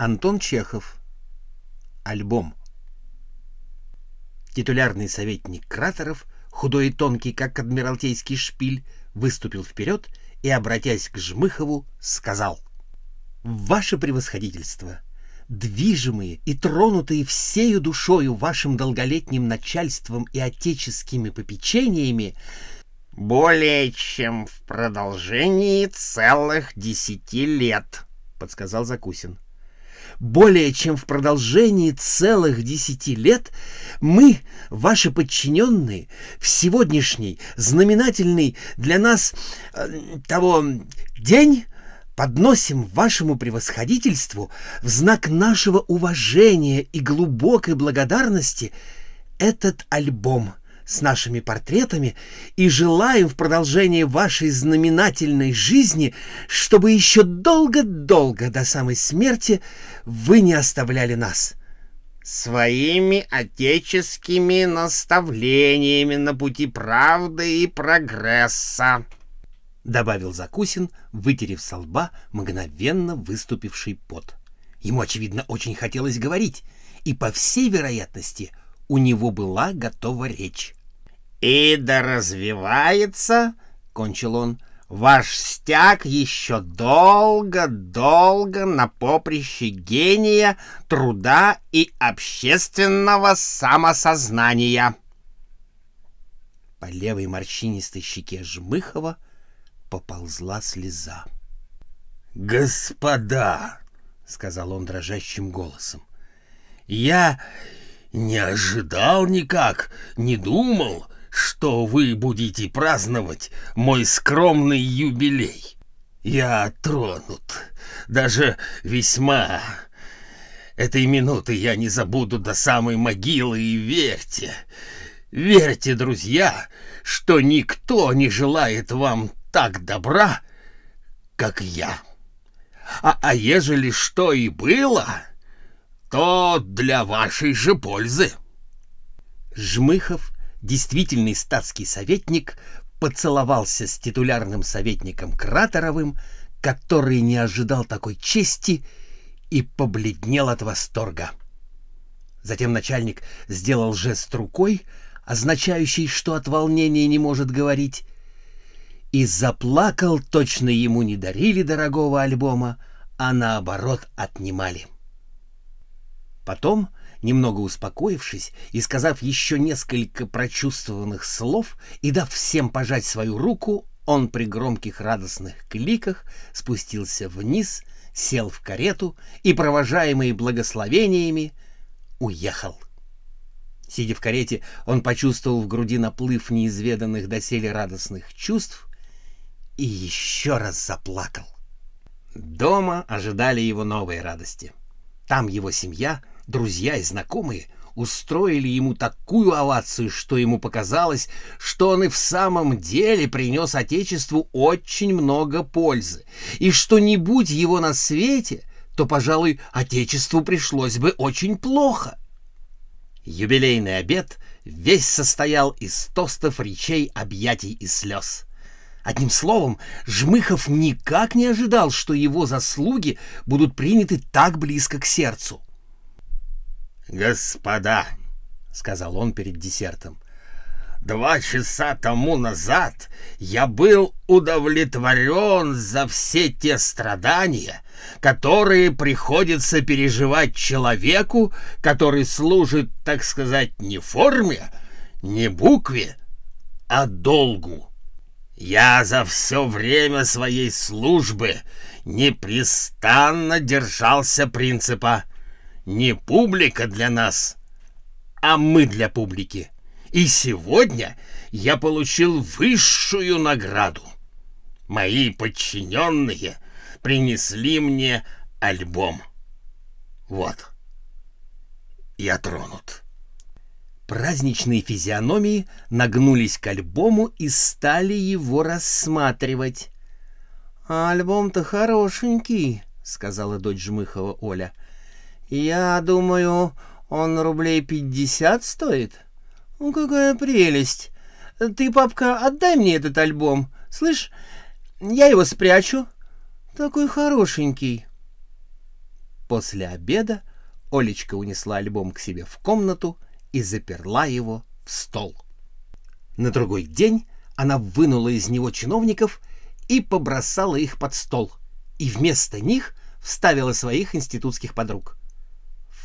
Антон Чехов. Альбом. Титулярный советник Кратеров, худой и тонкий, как адмиралтейский шпиль, выступил вперед и, обратясь к Жмыхову, сказал «Ваше превосходительство!» движимые и тронутые всею душою вашим долголетним начальством и отеческими попечениями, более чем в продолжении целых десяти лет, подсказал Закусин более чем в продолжении целых десяти лет мы, ваши подчиненные, в сегодняшний знаменательный для нас э, того день подносим вашему превосходительству в знак нашего уважения и глубокой благодарности этот альбом — с нашими портретами и желаем в продолжении вашей знаменательной жизни, чтобы еще долго-долго до самой смерти вы не оставляли нас. Своими отеческими наставлениями на пути правды и прогресса, — добавил Закусин, вытерев со лба мгновенно выступивший пот. Ему, очевидно, очень хотелось говорить, и, по всей вероятности, у него была готова речь. «И да развивается, — кончил он, — ваш стяг еще долго-долго на поприще гения, труда и общественного самосознания». По левой морщинистой щеке Жмыхова поползла слеза. «Господа!» — сказал он дрожащим голосом. «Я не ожидал никак, не думал, что вы будете праздновать мой скромный юбилей. Я тронут, даже весьма. Этой минуты я не забуду до самой могилы, и верьте, верьте, друзья, что никто не желает вам так добра, как я. А, а ежели что и было, то для вашей же пользы. Жмыхов действительный статский советник поцеловался с титулярным советником Кратеровым, который не ожидал такой чести и побледнел от восторга. Затем начальник сделал жест рукой, означающий, что от волнения не может говорить, и заплакал, точно ему не дарили дорогого альбома, а наоборот отнимали. Потом Немного успокоившись и сказав еще несколько прочувствованных слов и дав всем пожать свою руку, он при громких радостных кликах спустился вниз, сел в карету и, провожаемый благословениями, уехал. Сидя в карете, он почувствовал в груди наплыв неизведанных доселе радостных чувств и еще раз заплакал. Дома ожидали его новые радости. Там его семья — друзья и знакомые устроили ему такую овацию, что ему показалось, что он и в самом деле принес Отечеству очень много пользы, и что не будь его на свете, то, пожалуй, Отечеству пришлось бы очень плохо. Юбилейный обед весь состоял из тостов, речей, объятий и слез. Одним словом, Жмыхов никак не ожидал, что его заслуги будут приняты так близко к сердцу. «Господа», — сказал он перед десертом, — «два часа тому назад я был удовлетворен за все те страдания, которые приходится переживать человеку, который служит, так сказать, не форме, не букве, а долгу. Я за все время своей службы непрестанно держался принципа не публика для нас, а мы для публики. И сегодня я получил высшую награду. Мои подчиненные принесли мне альбом. Вот. Я тронут. Праздничные физиономии нагнулись к альбому и стали его рассматривать. «Альбом-то хорошенький», — сказала дочь Жмыхова Оля. — «Я думаю, он рублей пятьдесят стоит? Ну, какая прелесть! Ты, папка, отдай мне этот альбом. Слышь, я его спрячу. Такой хорошенький». После обеда Олечка унесла альбом к себе в комнату и заперла его в стол. На другой день она вынула из него чиновников и побросала их под стол, и вместо них вставила своих институтских подруг.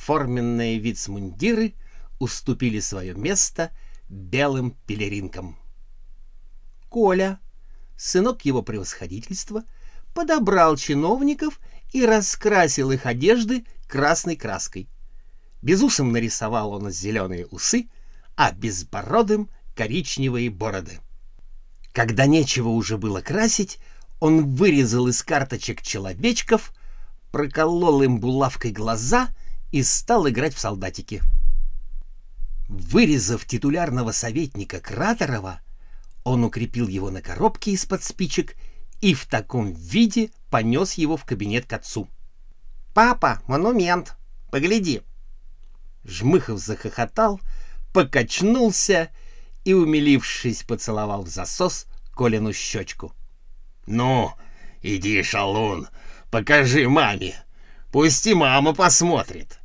Форменные вицмундиры уступили свое место белым пелеринкам. Коля, сынок его превосходительства, подобрал чиновников и раскрасил их одежды красной краской. Безусом нарисовал он зеленые усы, а безбородым — коричневые бороды. Когда нечего уже было красить, он вырезал из карточек человечков, проколол им булавкой глаза и стал играть в солдатики. Вырезав титулярного советника Кратерова, он укрепил его на коробке из-под спичек и в таком виде понес его в кабинет к отцу. «Папа, монумент! Погляди!» Жмыхов захохотал, покачнулся и, умилившись, поцеловал в засос Колину щечку. «Ну, иди, шалун, покажи маме. Пусти мама посмотрит».